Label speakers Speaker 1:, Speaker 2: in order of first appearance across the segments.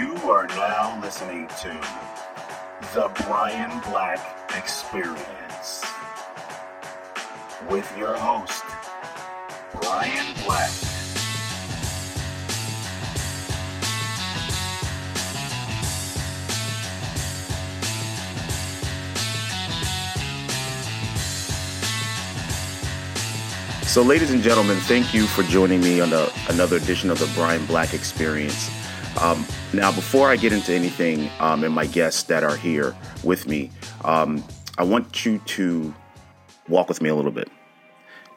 Speaker 1: You are now listening to the Brian Black Experience with your host, Brian Black.
Speaker 2: So, ladies and gentlemen, thank you for joining me on the, another edition of the Brian Black Experience. Um, now, before I get into anything um, and my guests that are here with me, um, I want you to walk with me a little bit.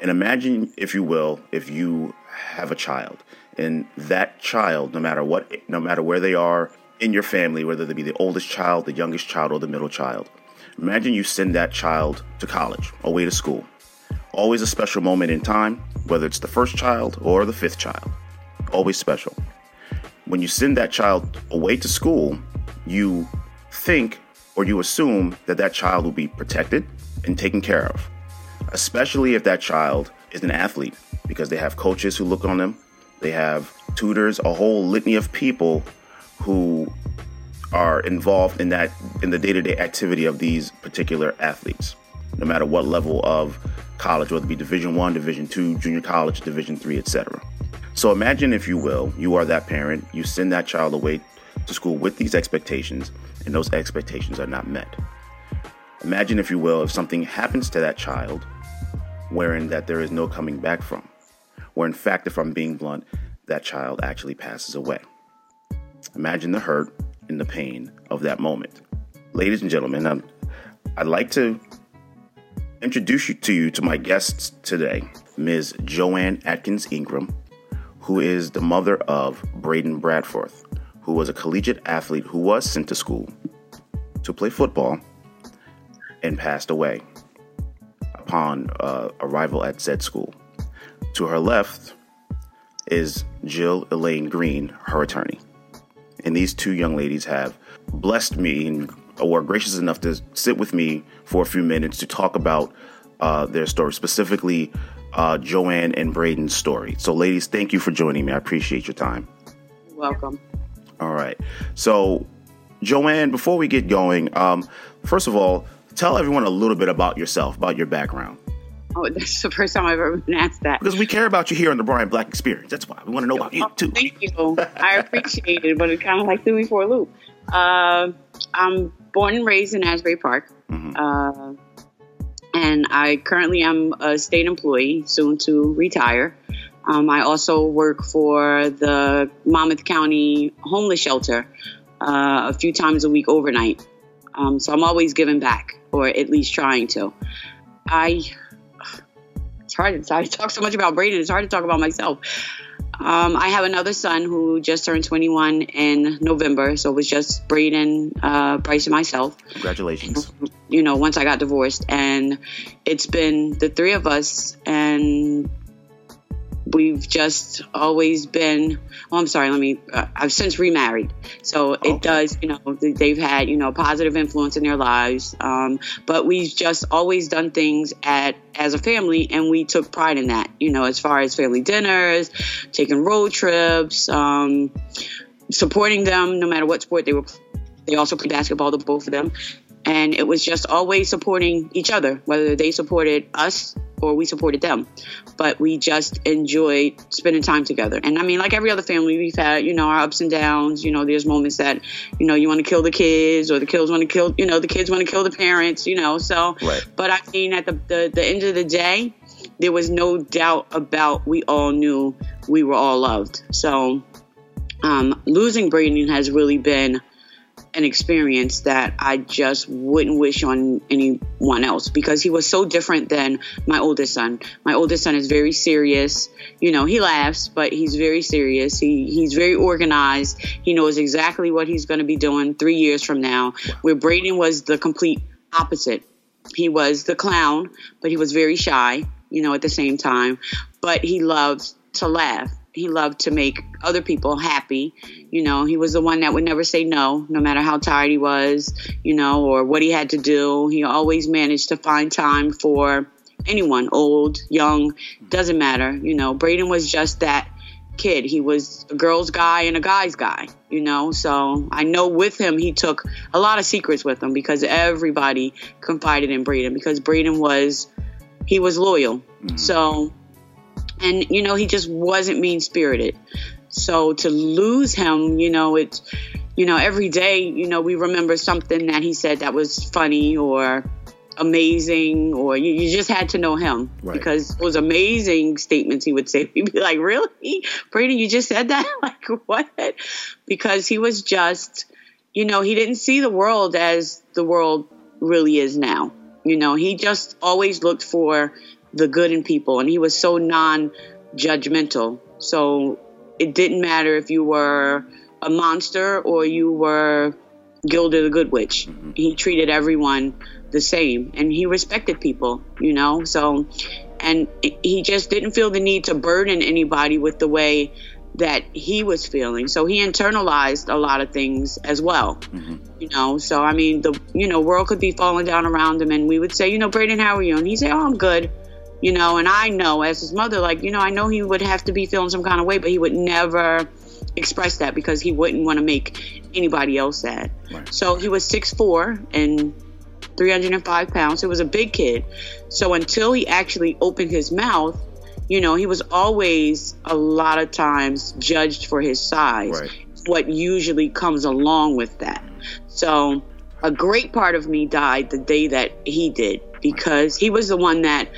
Speaker 2: And imagine, if you will, if you have a child, and that child, no matter what, no matter where they are in your family, whether they be the oldest child, the youngest child, or the middle child, imagine you send that child to college, away to school Always a special moment in time, whether it's the first child or the fifth child. Always special. When you send that child away to school, you think or you assume that that child will be protected and taken care of, especially if that child is an athlete because they have coaches who look on them, they have tutors, a whole litany of people who are involved in that in the day-to-day activity of these particular athletes no matter what level of college, whether it be Division One, Division Two, junior college, Division Three, etc. So imagine, if you will, you are that parent. You send that child away to school with these expectations, and those expectations are not met. Imagine, if you will, if something happens to that child, wherein that there is no coming back from, where in fact, if I'm being blunt, that child actually passes away. Imagine the hurt and the pain of that moment. Ladies and gentlemen, i I'd like to introduce you to you to my guests today, Ms. Joanne Atkins Ingram, who is the mother of Braeden Bradforth, who was a collegiate athlete who was sent to school to play football and passed away upon uh, arrival at said school. To her left is Jill Elaine Green, her attorney. And these two young ladies have blessed me and were gracious enough to sit with me for a few minutes to talk about uh, their story, specifically uh, Joanne and Braeden's story. So, ladies, thank you for joining me. I appreciate your time.
Speaker 3: You're welcome.
Speaker 2: All right. So, Joanne, before we get going, um, first of all, tell everyone a little bit about yourself, about your background.
Speaker 3: Oh, that's the first time I've ever been asked that.
Speaker 2: Because we care about you here on the Brian Black Experience. That's why we want to know about you too.
Speaker 3: Thank you. I appreciate it, but it kind of like threw me for a loop. Uh, I'm born and raised in Asbury Park. Mm-hmm. Uh, and I currently am a state employee, soon to retire. Um, I also work for the Monmouth County Homeless Shelter uh, a few times a week overnight. Um, so I'm always giving back, or at least trying to. I it's hard It's, to talk so much about Braeden. It's hard to talk about myself. Um, I have another son who just turned 21 in November, so it was just Braeden, uh, Bryce, and myself.
Speaker 2: Congratulations.
Speaker 3: You know, once I got divorced, and it's been the three of us, and we've just always been well i'm sorry let me uh, i've since remarried. So it does you know they've had you know positive influence in their lives um, but we've just always done things at as a family and we took pride in that you know as far as family dinners taking road trips um, supporting them no matter what sport they were they also play basketball the both of them and it was just always supporting each other whether they supported us or we supported them. But we just enjoyed spending time together. And i mean like every other family we've had you know our ups and downs. You know there's moments that you know you want to kill the kids or the kids want to kill you know the kids want to kill the parents you know so right. but i mean at the, the the end of the day there was no doubt about we all knew we were all loved. So um, losing Braeden has really been an experience that I just wouldn't wish on anyone else because he was so different than my oldest son. My oldest son is very serious. You know, he laughs, but he's very serious. He he's very organized. He knows exactly what he's going to be doing 3 years from now. Where Braeden was the complete opposite. He was the clown, but he was very shy, you know, at the same time, but he loved to laugh he loved to make other people happy. You know, he was the one that would never say no, no matter how tired he was, you know, or what he had to do. He always managed to find time for anyone, old, young, doesn't matter. You know, Braeden was just that kid. He was a girl's guy and a guy's guy, you know. So I know with him, he took a lot of secrets with him because everybody confided in Braeden because Braeden was he was loyal. Mm-hmm. So, and you know, he just wasn't mean spirited. So to lose him, you know, it's you know every day, you know, we remember something that he said that was funny or amazing or you, you just had to know him right. because was amazing statements he would say you'd be like really brady you just said that like what because he was just you know he didn't see the world as the world really is now you know he just always looked for the good in people and he was so non-judgmental so it didn't matter if you were a monster or you were Gilda the Good Witch. Mm-hmm. He treated everyone the same and he respected people, you know? So, and he just didn't feel the need to burden anybody with the way that he was feeling. So he internalized a lot of things as well, mm-hmm. you know? So, I mean, the, you know, world could be falling down around him and we would say, you know, Braeden, how are you? And he'd say, oh, I'm good. You know, and I know as his mother, like, you know, I know he would have to be feeling some kind of way, but he would never express that because he wouldn't want to make anybody else sad. Right. So he was six four and 305 pounds. He was a big kid. So until he actually opened his mouth, you know, he was always a lot of times judged for his size, right. what usually comes along with that. So a great part of me died the day that he did because he was the one that,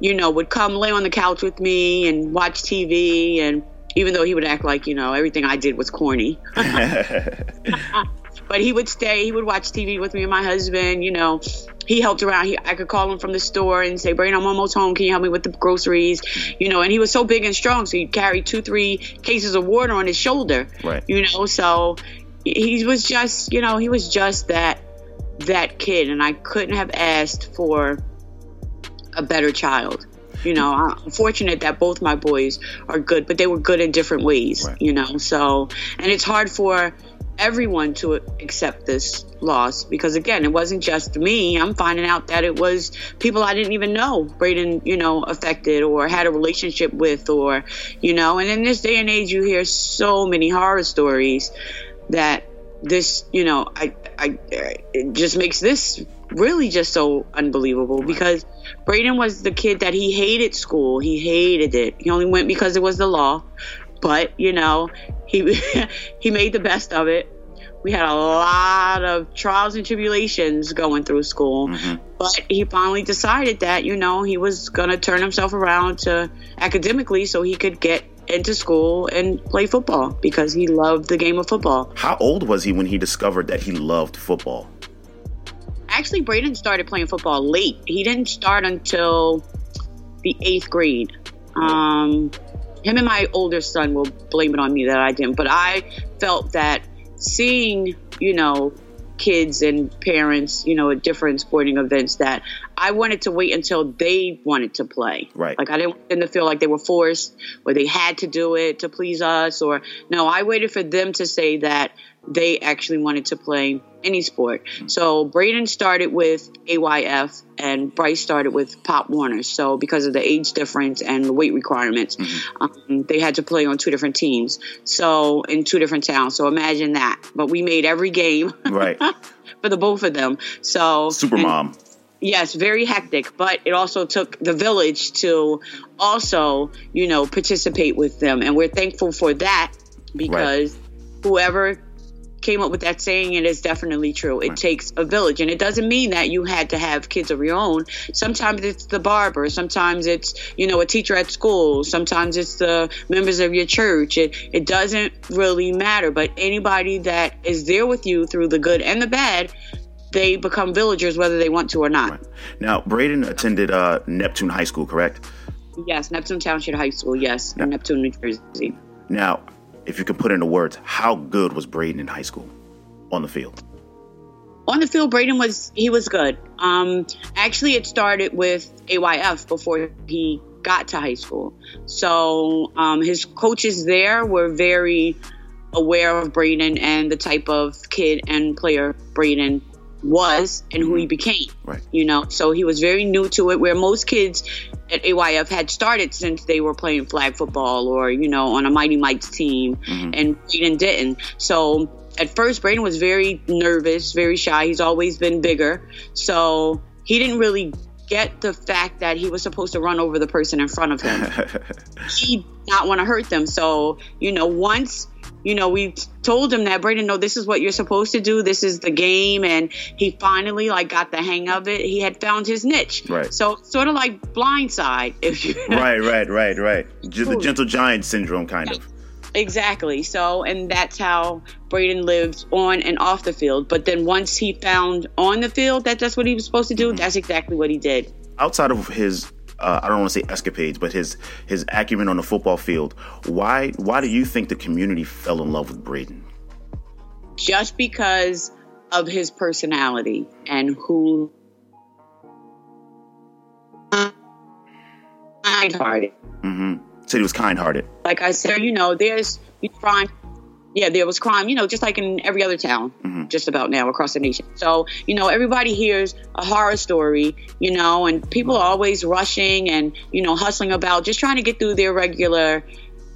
Speaker 3: you know, would come lay on the couch with me and watch TV and even though he would act like, you know, everything I did was corny. but he would stay. He would watch TV with me and my husband. You know, he helped around. He, I could call him from the store and say, "Brain, I'm almost home. Can you help me with the groceries?" You know, and he was so big and strong, so he carried two, three cases of water on his shoulder.
Speaker 2: Right.
Speaker 3: You know, so he was just, you know, he was just that that kid, and I couldn't have asked for a better child. You know, I'm fortunate that both my boys are good, but they were good in different ways. Right. You know, so and it's hard for everyone to accept this loss because again it wasn't just me i'm finding out that it was people i didn't even know braeden you know affected or had a relationship with or you know and in this day and age you hear so many horror stories that this you know i i it just makes this really just so unbelievable because braeden was the kid that he hated school. He hated it. He only went because it was the law. But you know he he made the best of it. We had a lot of trials and tribulations going through school. Mm-hmm. but he finally decided that you know he was going to turn himself around to academically so he could get into school and play football because he loved the game of football.
Speaker 2: How old was he when he discovered that he loved football
Speaker 3: actually braeden started playing football late. He didn't start until the eighth grade. Um, him and my older son will blame it on me that I didn't, but I felt that seeing, you know, kids and parents, you know, at different sporting events that I wanted to wait until they wanted to play.
Speaker 2: Right.
Speaker 3: Like I didn't want them to feel like they were forced or they had to do it to please us or no, I waited for them to say that they actually wanted to play any sport. So Braeden started with AYF and Bryce started with Pop Warner. So because of the age difference and the weight requirements, mm-hmm. um, they had to play on two different teams. So in two different towns. So imagine that. But we made every game
Speaker 2: right
Speaker 3: for the both of them. So
Speaker 2: super mom.
Speaker 3: Yes, very hectic, but it also took the village to also, you know, participate with them. And we're thankful for that because right. whoever came up with that saying it is definitely true. It right. takes a village, and it doesn't mean that you had to have kids of your own. Sometimes it's the barber, sometimes it's you know a teacher at school, sometimes it's the members of your church. It it doesn't really matter, but anybody that is there with you through the good and the bad. They become villagers whether they want to or not. Right.
Speaker 2: Now, Braeden attended uh, Neptune High School, correct?
Speaker 3: Yes, Neptune Township High School. Yes, now, in Neptune, New Jersey.
Speaker 2: Now, if you can put into words, how good was Braeden in high school on the field?
Speaker 3: On the field, Braeden was he was good. Um, actually, it started with AYF before he got to high school. So um, his coaches there were very aware of Braeden and the type of kid and player Braeden was and who he mm-hmm. became.
Speaker 2: Right.
Speaker 3: You know, so he was very new to it. Where most kids at AYF had started since they were playing flag football or you know on a Mighty Mites team, mm-hmm. and Braeden didn't. So at first, Braeden was very nervous, very shy. He's always been bigger, so he didn't really get the fact that he was supposed to run over the person in front of him. he did not want to hurt them. So, you know, once, you know, we told him that Braeden, no, this is what you're supposed to do. This is the game. And he finally like got the hang of it. He had found his niche.
Speaker 2: Right.
Speaker 3: So sort of like blindside, if you
Speaker 2: right, right, right, right. Just the gentle giant syndrome, kind of.
Speaker 3: Exactly. So, and that's how Braeden lived on and off the field. But then once he found on the field that that's what he was supposed to do, mm-hmm. that's exactly what he did.
Speaker 2: Outside of his, uh, I don't want to say escapades, but his his acumen on the football field, why why do you think the community fell in love with Braeden?
Speaker 3: Just because of his personality and who kind-hearted.
Speaker 2: hmm Said he was kind-hearted.
Speaker 3: Like I said, you know, there's crime. Yeah, there was crime, you know, just like in every other town, mm-hmm. just about now across the nation. So, you know, everybody hears a horror story, you know, and people are always rushing and, you know, hustling about just trying to get through their regular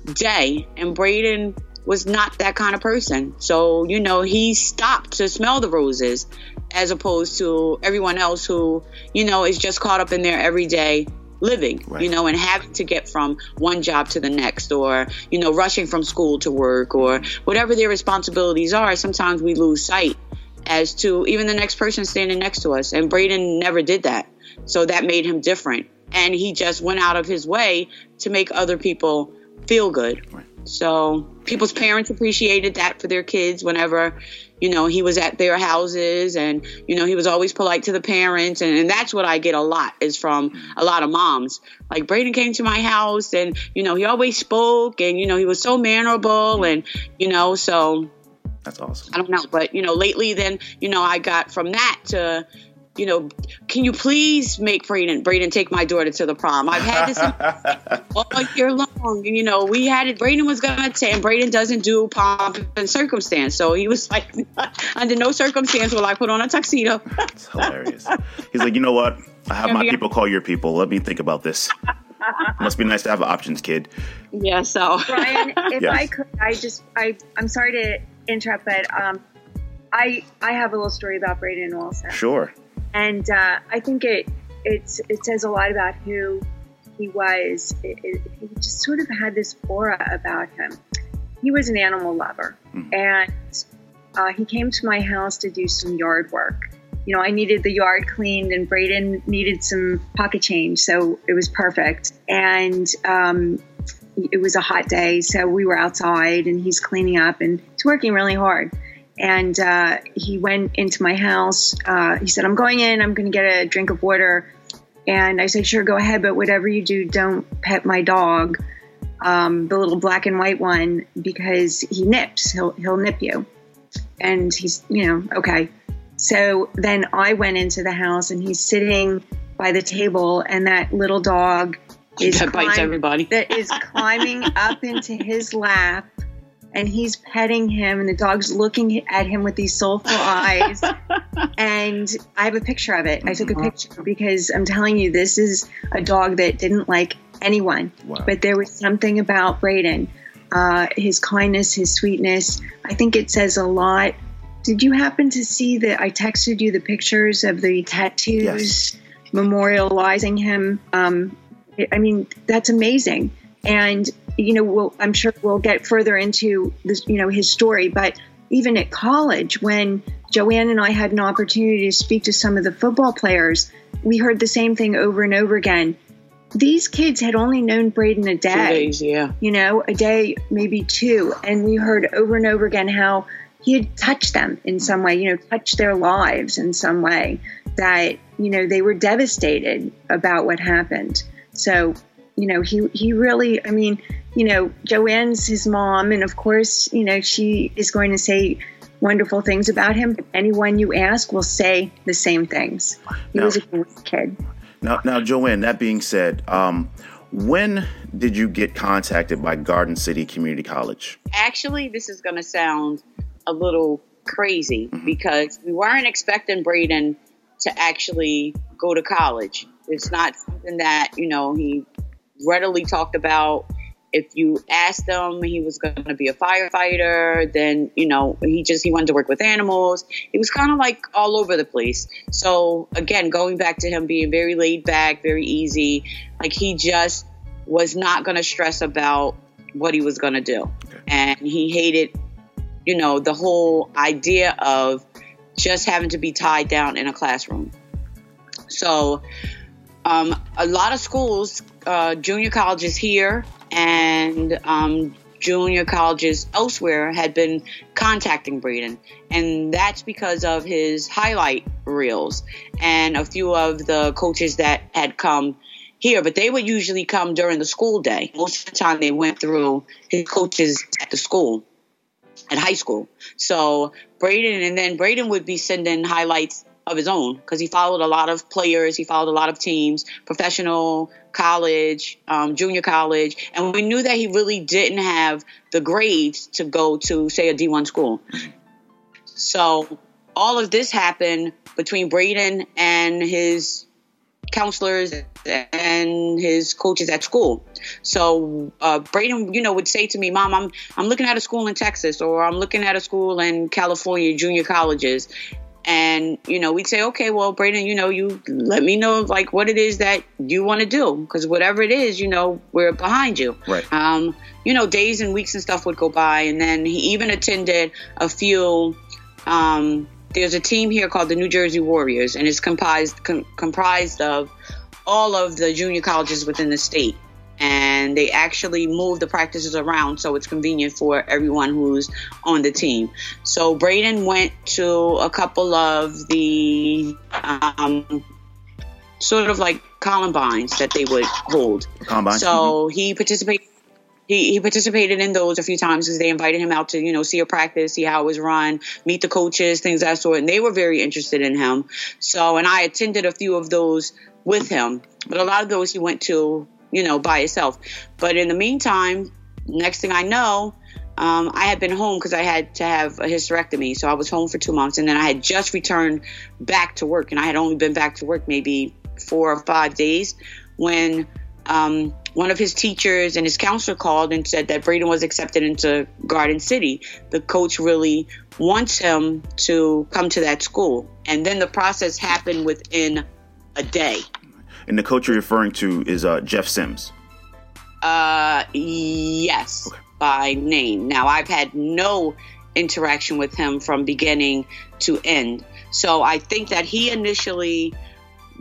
Speaker 3: day. And Braeden was not that kind of person. So, you know, he stopped to smell the roses as opposed to everyone else who, you know, is just caught up in their everyday living,
Speaker 2: Right.
Speaker 3: you know, and having to get from one job to the next or, you know, rushing from school to work or whatever their responsibilities are. Sometimes we lose sight as to even the next person standing next to us. And Braeden never did that. So that made him different. And he just went out of his way to make other people feel good.
Speaker 2: Right.
Speaker 3: So people's parents appreciated that for their kids whenever, you know, he was at their houses and, you know, he was always polite to the parents. And, and that's what I get a lot is from a lot of moms. Like Braeden came to my house and, you know, he always spoke and, you know, he was so mannerable and, you know, so
Speaker 2: That's awesome.
Speaker 3: I don't know, but you know, lately then, you know, I got from that to, you know, can you please make Braeden Braeden take my daughter to the prom? I've had this all year long. And, you know, we had it. Braeden was gonna take, and Braeden doesn't do pomp and circumstance, so he was like, under no circumstance will I put on a tuxedo.
Speaker 2: It's hilarious. He's like, you know what? I have my people call your people. Let me think about this. Must be nice to have options, kid.
Speaker 3: yeah, so
Speaker 4: Brian, if
Speaker 2: Yes.
Speaker 4: I could, I just, I, I'm sorry to interrupt, but um, I, I have a little story about Braeden also,
Speaker 2: Sure.
Speaker 4: And uh, I think it, it's, it says a lot about who he was. It, it, he just sort of had this aura about him. He was an animal lover, and uh, he came to my house to do some yard work. You know, I needed the yard cleaned, and Braeden needed some pocket change, so it was perfect. And um, it was a hot day, so we were outside, and he's cleaning up, and he's working really hard. And uh, he went into my house. Uh, he said, "I'm going in. I'm going to get a drink of water." And I said, "Sure, go ahead, but whatever you do, don't pet my dog, um, the little black and white one, because he nips. He'll he'll nip you." And he's, you know, okay. So then I went into the house, and he's sitting by the table, and that little dog is
Speaker 3: that bites
Speaker 4: climb-
Speaker 3: everybody.
Speaker 4: that is climbing up into his lap and he's petting him and the dog's looking at him with these soulful eyes. And i have a picture of it. I took a picture because i'm telling you this is a dog that didn't like anyone.
Speaker 2: Wow.
Speaker 4: but there was something about braeden uh, his kindness his sweetness. I think it says a lot. Did you happen to see that i texted you the pictures of the tattoos
Speaker 2: Yes.
Speaker 4: memorializing him? Um, I mean, that's amazing. And, you know, we'll, I'm sure we'll get further into this, you know, his story, but even at college, when Joanne and I had an opportunity to speak to some of the football players, we heard the same thing over and over again. These kids had only known Braeden a
Speaker 3: Two
Speaker 4: day
Speaker 3: days, yeah.
Speaker 4: you know, a day, maybe two. And we heard over and over again how he had touched them in some way, you know, touched their lives in some way that, you know, they were devastated about what happened. So, you know, he, he really, I mean, you know, Joanne's his mom. And of course, you know, she is going to say wonderful things about him. But anyone you ask will say the same things. He
Speaker 2: Now-
Speaker 4: was a great kid.
Speaker 2: Now, now, Joanne. That being said, um, when did you get contacted by Garden City Community College?
Speaker 3: Actually, this is going to sound a little crazy because we weren't expecting Braeden to actually go to college. It's not something that, you know, he readily talked about. If you asked him, he was going to be a firefighter. Then, you know, he just he wanted to work with animals. He was kind of like all over the place. So again, going back to him being very laid back, very easy, like he just was not going to stress about what he was going to do, and he hated, you know, the whole idea of just having to be tied down in a classroom. So, um, a lot of schools, uh, junior colleges here and um, junior colleges elsewhere had been contacting Braeden, and that's because of his highlight reels and a few of the coaches that had come here, but they would usually come during the school day. Most of the time, they went through his coaches at the school, at high school. So Braeden, and then Braeden would be sending highlights of his own because he followed a lot of players, he followed a lot of teams, professional, college, um, junior college, and we knew that he really didn't have the grades to go to, say, a D1 school. So all of this happened between Braeden and his counselors and his coaches at school. So uh, Braeden, you know, would say to me, "Mom, I'm I'm looking at a school in Texas, or I'm looking at a school in California, junior colleges." And you know, we'd say, "Okay, well, Braeden, you know, you let me know like what it is that you want to do, because whatever it is, you know, we're behind you."
Speaker 2: Right.
Speaker 3: Um, you know, days and weeks and stuff would go by, and then he even attended a few. Um, there's a team here called the New Jersey Warriors, and it's comprised com- comprised of all of the junior colleges within the state. And they actually move the practices around so it's convenient for everyone who's on the team. So Braeden went to a couple of the um, sort of like Columbines that they would hold.
Speaker 2: Combine.
Speaker 3: So he participated. He, he participated in those a few times because they invited him out to you know see a practice, see how it was run, meet the coaches, things of that sort, and they were very interested in him. So and I attended a few of those with him, but a lot of those he went to you know by itself. But in the meantime, next thing I know, um, I had been home because I had to have a hysterectomy. So I was home for two months, and then I had just returned back to work, and I had only been back to work maybe four or five days when um, one of his teachers and his counselor called and said that Braeden was accepted into Garden City. The coach really wants him to come to that school, and then the process happened within a day.
Speaker 2: And the coach you're referring to is uh, Jeff Sims.
Speaker 3: Uh, yes, by name. Now I've had no interaction with him from beginning to end. So I think that he initially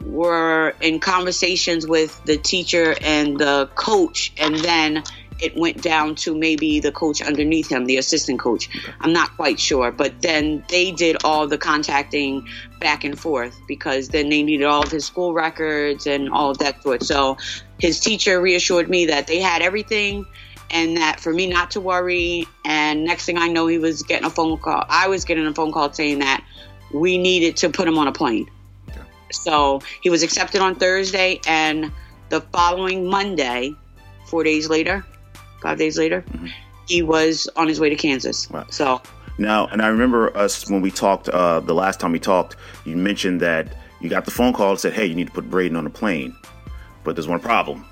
Speaker 3: were in conversations with the teacher and the coach, and then it went down to maybe the coach underneath him, the assistant coach. I'm not quite sure, but then they did all the contacting back and forth because then they needed all of his school records and all of that sort. So his teacher reassured me that they had everything and that for me not to worry. And next thing I know, he was getting a phone call. I was getting a phone call saying that we needed to put him on a plane. So he was accepted on Thursday, and the following Monday, four days later, five days later, he was on his way to Kansas.
Speaker 2: Wow.
Speaker 3: So
Speaker 2: Now, and I remember us when we talked uh, the last time we talked. You mentioned that you got the phone call and said, "Hey, you need to put Braeden on a plane." But there's one problem: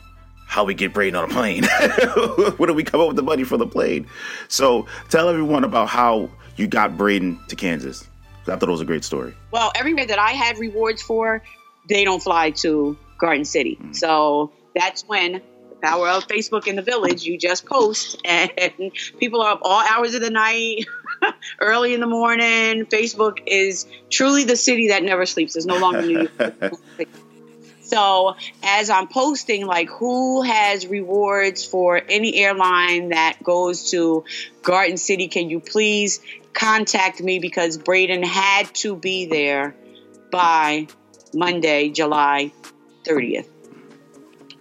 Speaker 2: how we get Braeden on a plane? Where do we come up with the money for the plane? So tell everyone about how you got Braeden to Kansas. I thought it was a great story.
Speaker 3: Well, everywhere that I had rewards for, they don't fly to Garden City. So that's when power of Facebook in the village, you just post and people are up all hours of the night, early in the morning. Facebook is truly the city that never sleeps. It's no longer New York. So as I'm posting, like who has rewards for any airline that goes to Garden City, can you please contact me because Braeden had to be there by Monday, July 30th.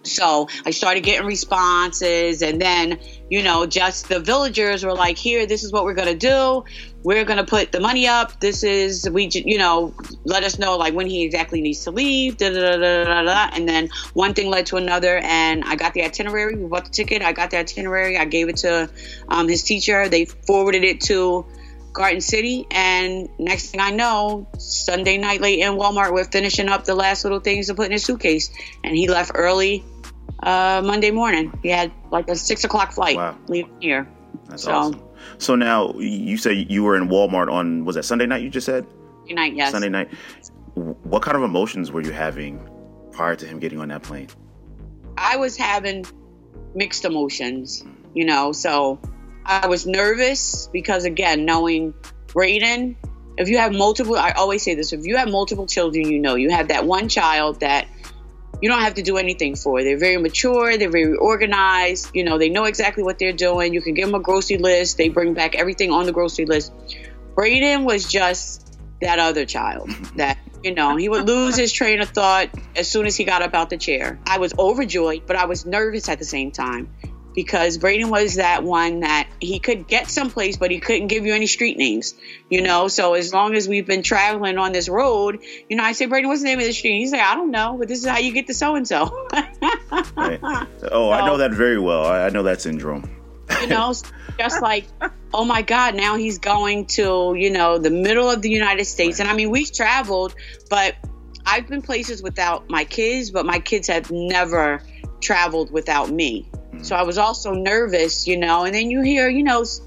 Speaker 3: So I started getting responses, and then, you know, just the villagers were like, here, this is what we're going to do. We're going to put the money up. This is, we, you know, let us know like when he exactly needs to leave. Da, da, da. And then one thing led to another, and I got the itinerary. We bought the ticket. I got the itinerary. I gave it to um, his teacher. They forwarded it to Garden City, and next thing I know, Sunday night late in Walmart, we're finishing up the last little things to put in his suitcase, and he left early uh, Monday morning. He had like a six o'clock flight
Speaker 2: Wow.
Speaker 3: leaving here.
Speaker 2: That's
Speaker 3: so
Speaker 2: awesome. So now you say you were in Walmart on was that Sunday night? You just said
Speaker 3: Sunday night, yes.
Speaker 2: Sunday night. What kind of emotions were you having prior to him getting on that plane?
Speaker 3: I was having mixed emotions, you know. So I was nervous because, again, knowing Braeden, if you have multiple, I always say this if you have multiple children, you know, you have that one child that you don't have to do anything for. They're very mature, they're very organized, you know, they know exactly what they're doing. You can give them a grocery list, they bring back everything on the grocery list. Braeden was just that other child that you know, he would lose his train of thought as soon as he got up out the chair. I was overjoyed, but I was nervous at the same time because Braeden was that one that he could get someplace, but he couldn't give you any street names, you know. So as long as we've been traveling on this road, you know, I say, Braeden, what's the name of the street? He's like, I don't know, but this is how you get to so and so.
Speaker 2: Right. Oh, I know that very well. I I know that syndrome.
Speaker 3: you know just like oh my god now he's going to you know the middle of the united states and i mean we've traveled but i've been places without my kids but my kids have never traveled without me so i was also nervous you know and then you hear you know s-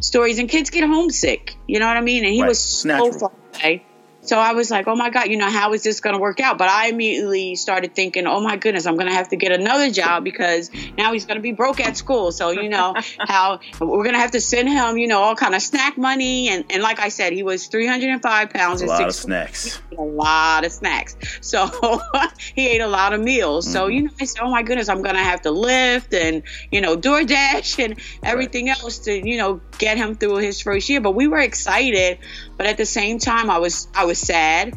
Speaker 3: stories and kids get homesick you know what i mean? And he
Speaker 2: Right.
Speaker 3: was so far away so I was like, oh my God, you know, how is this going to work out? But I immediately started thinking, oh my goodness, I'm going to have to get another job because now he's going to be broke at school. So, you know, how we're going to have to send him, you know, all kind of snack money. And, and like I said, he was 305 pounds
Speaker 2: A
Speaker 3: and
Speaker 2: lot of
Speaker 3: six
Speaker 2: snacks.
Speaker 3: a lot of snacks. So he ate a lot of meals. So, mm-hmm. you know, I said, oh my goodness, I'm going to have to Lyft and, you know, DoorDash and everything else to, you know, get him through his first year. But we were excited. But at the same time, I was, I was sad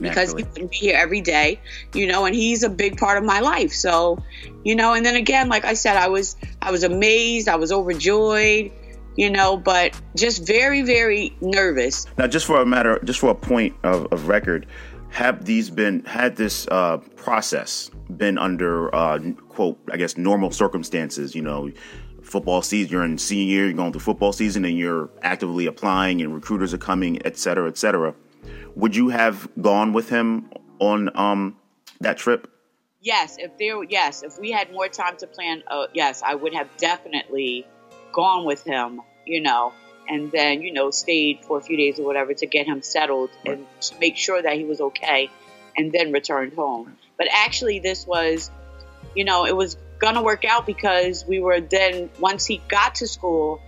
Speaker 3: because
Speaker 2: Naturally.
Speaker 3: he wouldn't be here every day, you know, and he's a big part of my life. So, you know, and then again, like I said, I was, I was amazed. I was overjoyed. You know, but just very, very nervous.
Speaker 2: Now, just for a matter, just for a point of, of record, have these been had this uh, process been under uh, quote, I guess, normal circumstances? You know, football season, you're in senior year, you're going through football season, and you're actively applying, and recruiters are coming, et cetera, et cetera. Would you have gone with him on um, that trip?
Speaker 3: Yes, if there, yes, if we had more time to plan, uh, yes, I would have definitely gone with him, you know, and then you know stayed for a few days or whatever to get him settled and to make sure that he was okay, and then returned home. But actually, this was, you know, it was gonna work out because we were then once he got to school.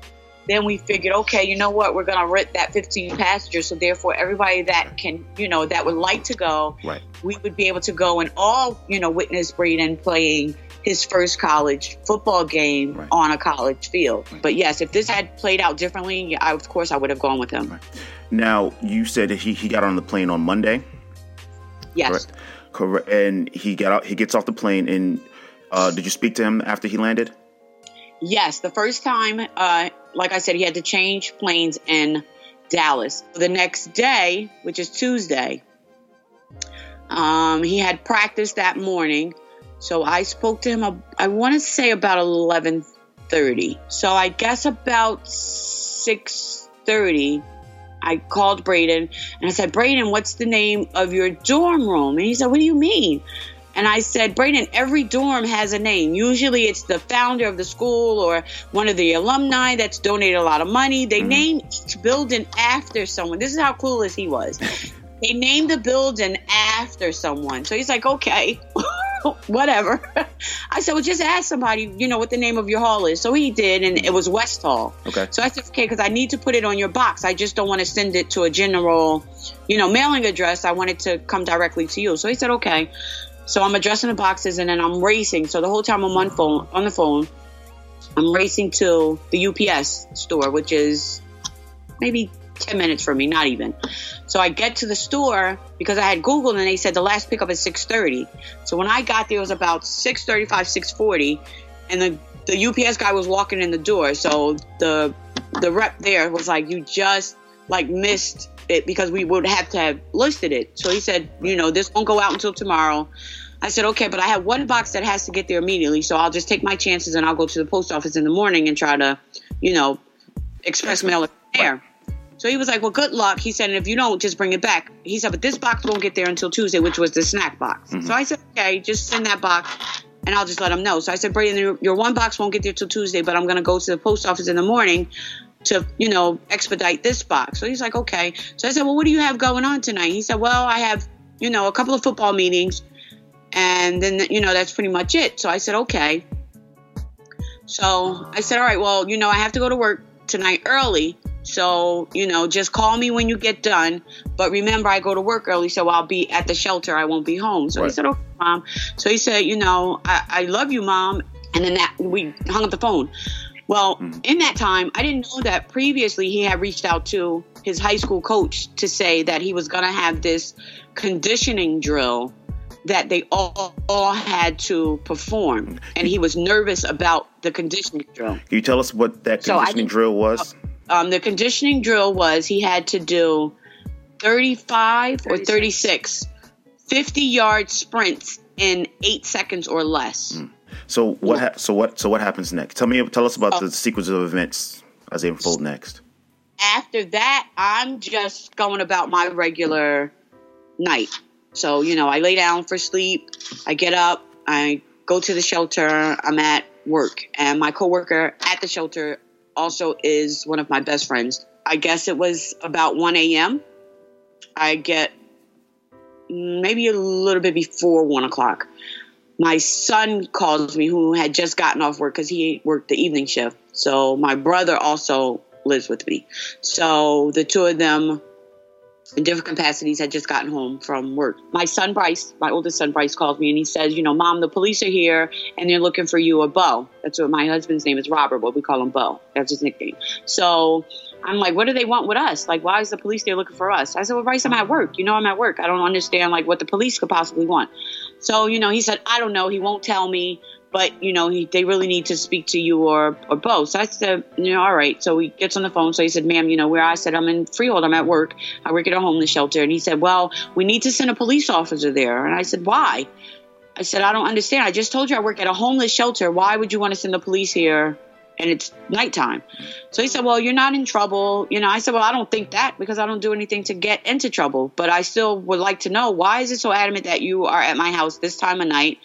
Speaker 3: Then we figured, okay, you know what? We're gonna rent that 15 passengers, so therefore everybody that can, you know, that would like to go,
Speaker 2: Right.
Speaker 3: we would be able to go and all, you know, witness Braeden playing his first college football game
Speaker 2: Right.
Speaker 3: on a college field. But yes, if this had played out differently, I, of course I would have gone with him.
Speaker 2: Now, you said he, he got on the plane on Monday.
Speaker 3: Yes.
Speaker 2: Correct. Correct. And he got out. He gets off the plane. And uh, did you speak to him after he landed?
Speaker 3: Yes, the first time, uh, like I said, he had to change planes in Dallas. The next day, which is Tuesday, um, he had practice that morning. So I spoke to him. I want to say about eleven thirty. So I guess about six thirty. I called Braeden and I said, Braeden, what's the name of your dorm room? And he said, What do you mean? And I said, Braeden, every dorm has a name. Usually it's the founder of the school or one of the alumni that's donated a lot of money. They mm-hmm. name each building after someone. This is how clueless he was. they named the building after someone. So he's like, okay, whatever. I said, well, just ask somebody, you know, what the name of your hall is. So he did, and it was West Hall.
Speaker 2: Okay.
Speaker 3: So I said, okay, because I need to put it on your box. I just don't want to send it to a general, you know, mailing address. I want it to come directly to you. So he said, okay. So I'm addressing the boxes and then I'm racing. So the whole time I'm on phone on the phone, I'm racing to the UPS store, which is maybe 10 minutes from me, not even. So I get to the store because I had Googled and they said the last pickup is 6:30. So when I got there it was about 6:35, 6:40 and the the UPS guy was walking in the door. So the the rep there was like you just like missed it because we would have to have listed it. So he said, you know, this won't go out until tomorrow. I said, okay, but I have one box that has to get there immediately, so I'll just take my chances and I'll go to the post office in the morning and try to, you know, express mail it there. So he was like, well, good luck. He said, and if you don't, just bring it back. He said, but this box won't get there until Tuesday, which was the snack box.
Speaker 2: Mhm.
Speaker 3: So I said, okay, just send that box and I'll just let him know. So I said, Braeden, your, your one box won't get there till Tuesday, but I'm going to go to the post office in the morning to, you know, expedite this box. So he's like, okay. So I said, well, what do you have going on tonight? He said, well, I have, you know, a couple of football meetings and then, you know, that's pretty much it. So I said, okay. So I said, all right, well, you know, I have to go to work tonight early. So, you know, just call me when you get done. But remember, I go to work early, so I'll be at the shelter. I won't be home. So he said, okay, mom. So he said, you know, I, I love you, mom. And then that we hung up the phone. Well, in that time, I didn't know that previously he had reached out to his high school coach to say that he was going to have this conditioning drill that they all, all had to perform. And he was nervous about the conditioning drill.
Speaker 2: Can you tell us what that conditioning
Speaker 3: didn't-
Speaker 2: drill was?
Speaker 3: Um, the conditioning drill was he had to do 35 or 36 50 yard sprints in eight seconds or less.
Speaker 2: So what? Ha- so what? So what happens next? Tell me. Tell us about
Speaker 3: Oh.
Speaker 2: the sequence of events as they unfold next.
Speaker 3: After that, I'm just going about my regular night. So, you know, I lay down for sleep, I get up, I go to the shelter, I'm at work, and my coworker at the shelter also is one of my best friends. I guess it was about 1 a.m. I get maybe a little bit before 1 o'clock. My son calls me, who had just gotten off work because he worked the evening shift. So my brother also lives with me. So the two of them in different capacities had just gotten home from work. My son Bryce, my oldest son Bryce, calls me and he says, "You know, mom, the police are here and they're looking for you or Bo." That's what my husband's name is Robert, but we call him Bo. That's his nickname. So I'm like, "What do they want with us? Like, why is the police there looking for us?" I said, "Well, Bryce, I'm at work. You know, I'm at work. I don't understand like what the police could possibly want." So you know, he said, "I don't know. He won't tell me." But you know, he, they really need to speak to you or or both. So I said, you know, all right. So he gets on the phone. So he said, "Ma'am, you know where?" I said, "I'm in Freehold. I'm at work. I work at a homeless shelter." And he said, "Well, we need to send a police officer there." And I said, "Why?" I said, "I don't understand. I just told you I work at a homeless shelter. Why would you want to send the police here?" And it's nighttime. So he said, Well, you're not in trouble. You know, I said, Well, I don't think that because I don't do anything to get into trouble. But I still would like to know why is it so adamant that you are at my house this time of night?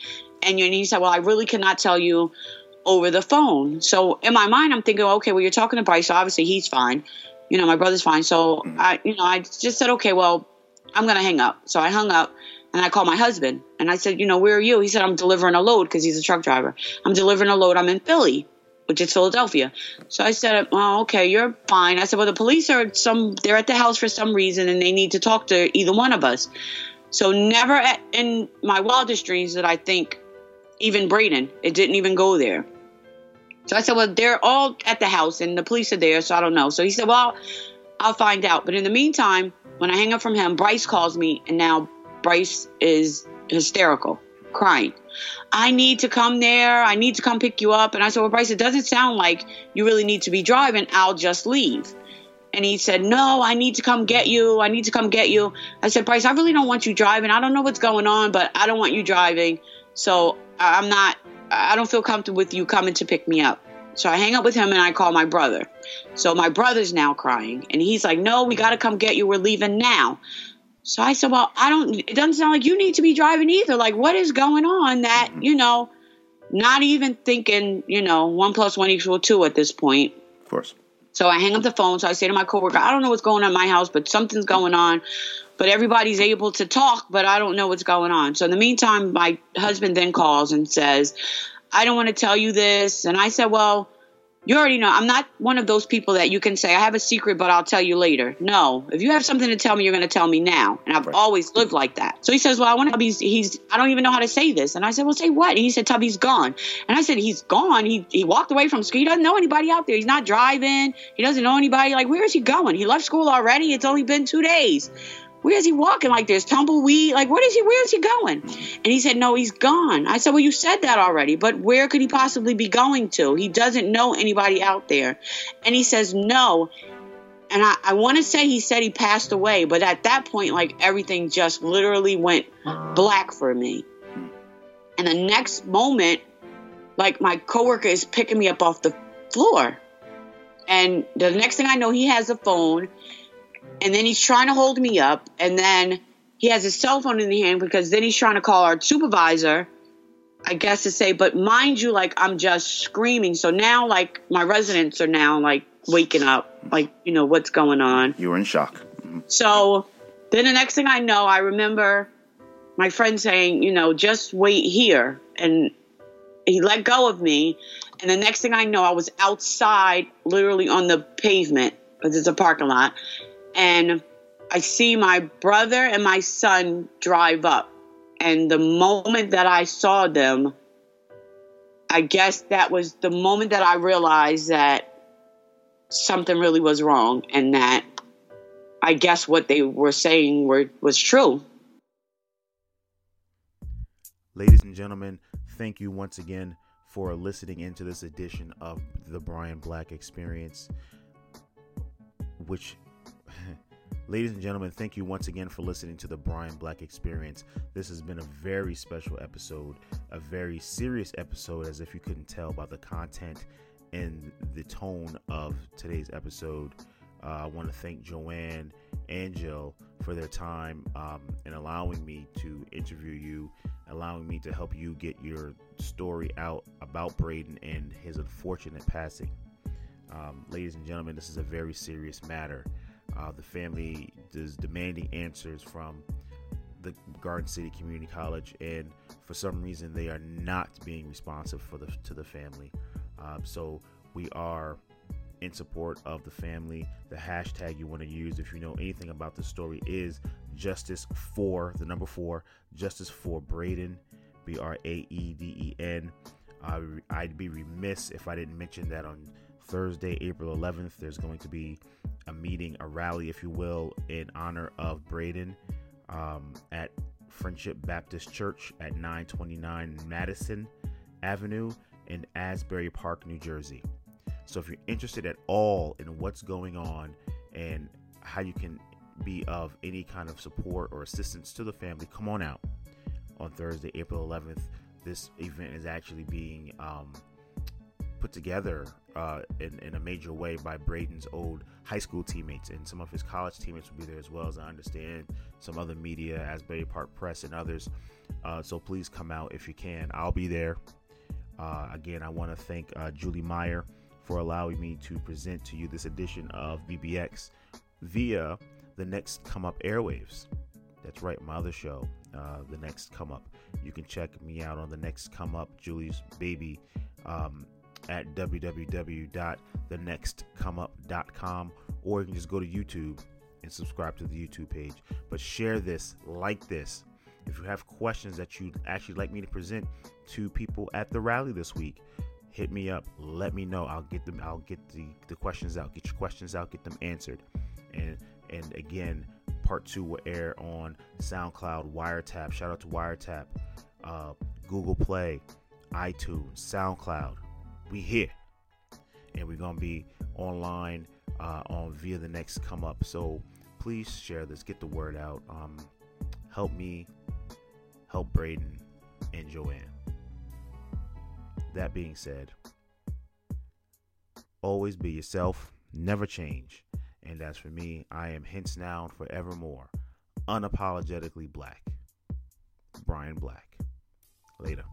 Speaker 3: And, you, and he said, Well, I really cannot tell you over the phone. So in my mind, I'm thinking, Okay, well, you're talking to Bryce. So obviously he's fine. You know, my brother's fine. So mm-hmm. I, you know, I just said, Okay, well, I'm going to hang up. So I hung up and I called my husband and I said, You know, where are you? He said, I'm delivering a load because he's a truck driver. I'm delivering a load. I'm in Philly which is Philadelphia. So I said, "Oh, okay, you're fine." I said, "Well, the police are some they're at the house for some reason and they need to talk to either one of us." So never at, in my wildest dreams did I think even Braeden. It didn't even go there. So I said, "Well, they're all at the house and the police are there, so I don't know." So he said, "Well, I'll find out." But in the meantime, when I hang up from him, Bryce calls me and now Bryce is hysterical, crying. I need to come there. I need to come pick you up. And I said, Well, Bryce, it doesn't sound like you really need to be driving. I'll just leave. And he said, No, I need to come get you. I need to come get you. I said, Bryce, I really don't want you driving. I don't know what's going on, but I don't want you driving. So I'm not, I don't feel comfortable with you coming to pick me up. So I hang up with him and I call my brother. So my brother's now crying. And he's like, No, we got to come get you. We're leaving now. So I said, Well, I don't, it doesn't sound like you need to be driving either. Like, what is going on that, mm-hmm. you know, not even thinking, you know, one plus one equals two at this point.
Speaker 2: Of course.
Speaker 3: So I hang up the phone. So I say to my coworker, I don't know what's going on in my house, but something's mm-hmm. going on. But everybody's able to talk, but I don't know what's going on. So in the meantime, my husband then calls and says, I don't want to tell you this. And I said, Well, you already know I'm not one of those people that you can say, I have a secret, but I'll tell you later. No, if you have something to tell me, you're going to tell me now. And I've
Speaker 2: Right.
Speaker 3: always lived like that. So he says, Well, I want to, Tubby's, he's, I don't even know how to say this. And I said, Well, say what? And he said, Tubby's gone. And I said, He's gone. He, he walked away from school. He doesn't know anybody out there. He's not driving. He doesn't know anybody. Like, where is he going? He left school already. It's only been two days. Where is he walking? Like there's tumbleweed. Like what is he? Where is he going? And he said, No, he's gone. I said, Well, you said that already, but where could he possibly be going to? He doesn't know anybody out there. And he says, No. And I, I want to say he said he passed away, but at that point, like everything just literally went black for me. And the next moment, like my coworker is picking me up off the floor. And the next thing I know, he has a phone and then he's trying to hold me up, and then he has his cell phone in the hand because then he's trying to call our supervisor, I guess to say, but mind you, like I'm just screaming. So now, like my residents are now like waking up, like you know what's going on.
Speaker 2: You were in shock.
Speaker 3: Mm-hmm. So then the next thing I know, I remember my friend saying, you know, just wait here, and he let go of me. And the next thing I know, I was outside, literally on the pavement because it's a parking lot, and I see my brother and my son drive up. And the moment that I saw them, I guess that was the moment that I realized that something really was wrong and that I guess what they were saying were, was true.
Speaker 2: Ladies and gentlemen, thank you once again for listening into this edition of the Brian Black Experience, which Ladies and gentlemen, thank you once again for listening to the Brian Black Experience. This has been a very special episode, a very serious episode, as if you couldn't tell by the content and the tone of today's episode. Uh, I want to thank Joanne and Jill for their time um, and allowing me to interview you, allowing me to help you get your story out about Braeden and his unfortunate passing. Um, ladies and gentlemen, this is a very serious matter. Uh, the family is demanding answers from the Garden City Community College, and for some reason, they are not being responsive for the to the family. Um, so we are in support of the family. The hashtag you want to use, if you know anything about the story, is justice for the number four, justice for Braeden, B R A E D E N. Uh, I'd be remiss if I didn't mention that on Thursday, April 11th, there's going to be a meeting, a rally, if you will, in honor of Braeden um, at Friendship Baptist Church at 929 Madison Avenue in Asbury Park, New Jersey. So if you're interested at all in what's going on and how you can be of any kind of support or assistance to the family, come on out on Thursday, April 11th. This event is actually being um, put together uh, in, in a major way by Braeden's old high school teammates, and some of his college teammates will be there as well, as I understand. Some other media, Asbury Park Press, and others. Uh, so please come out if you can. I'll be there. Uh, again, I want to thank uh, Julie Meyer for allowing me to present to you this edition of BBX via the Next Come Up Airwaves. That's right, my other show, uh, The Next Come Up. You can check me out on The Next Come Up, Julie's Baby. Um, at www.thenextcomeup.com or you can just go to YouTube and subscribe to the YouTube page. But share this, like this. If you have questions that you'd actually like me to present to people at the rally this week, hit me up. Let me know. I'll get them. I'll get the, the questions out. Get your questions out. Get them answered. And and again, part two will air on SoundCloud, Wiretap. Shout out to Wiretap, uh, Google Play, iTunes, SoundCloud we here. And we're gonna be online uh, on via the next come up. So please share this. Get the word out. Um, help me help braeden and joanne. That being said always be yourself never change. And as for me i am hence now forevermore. Unapologetically black. Brian black. Later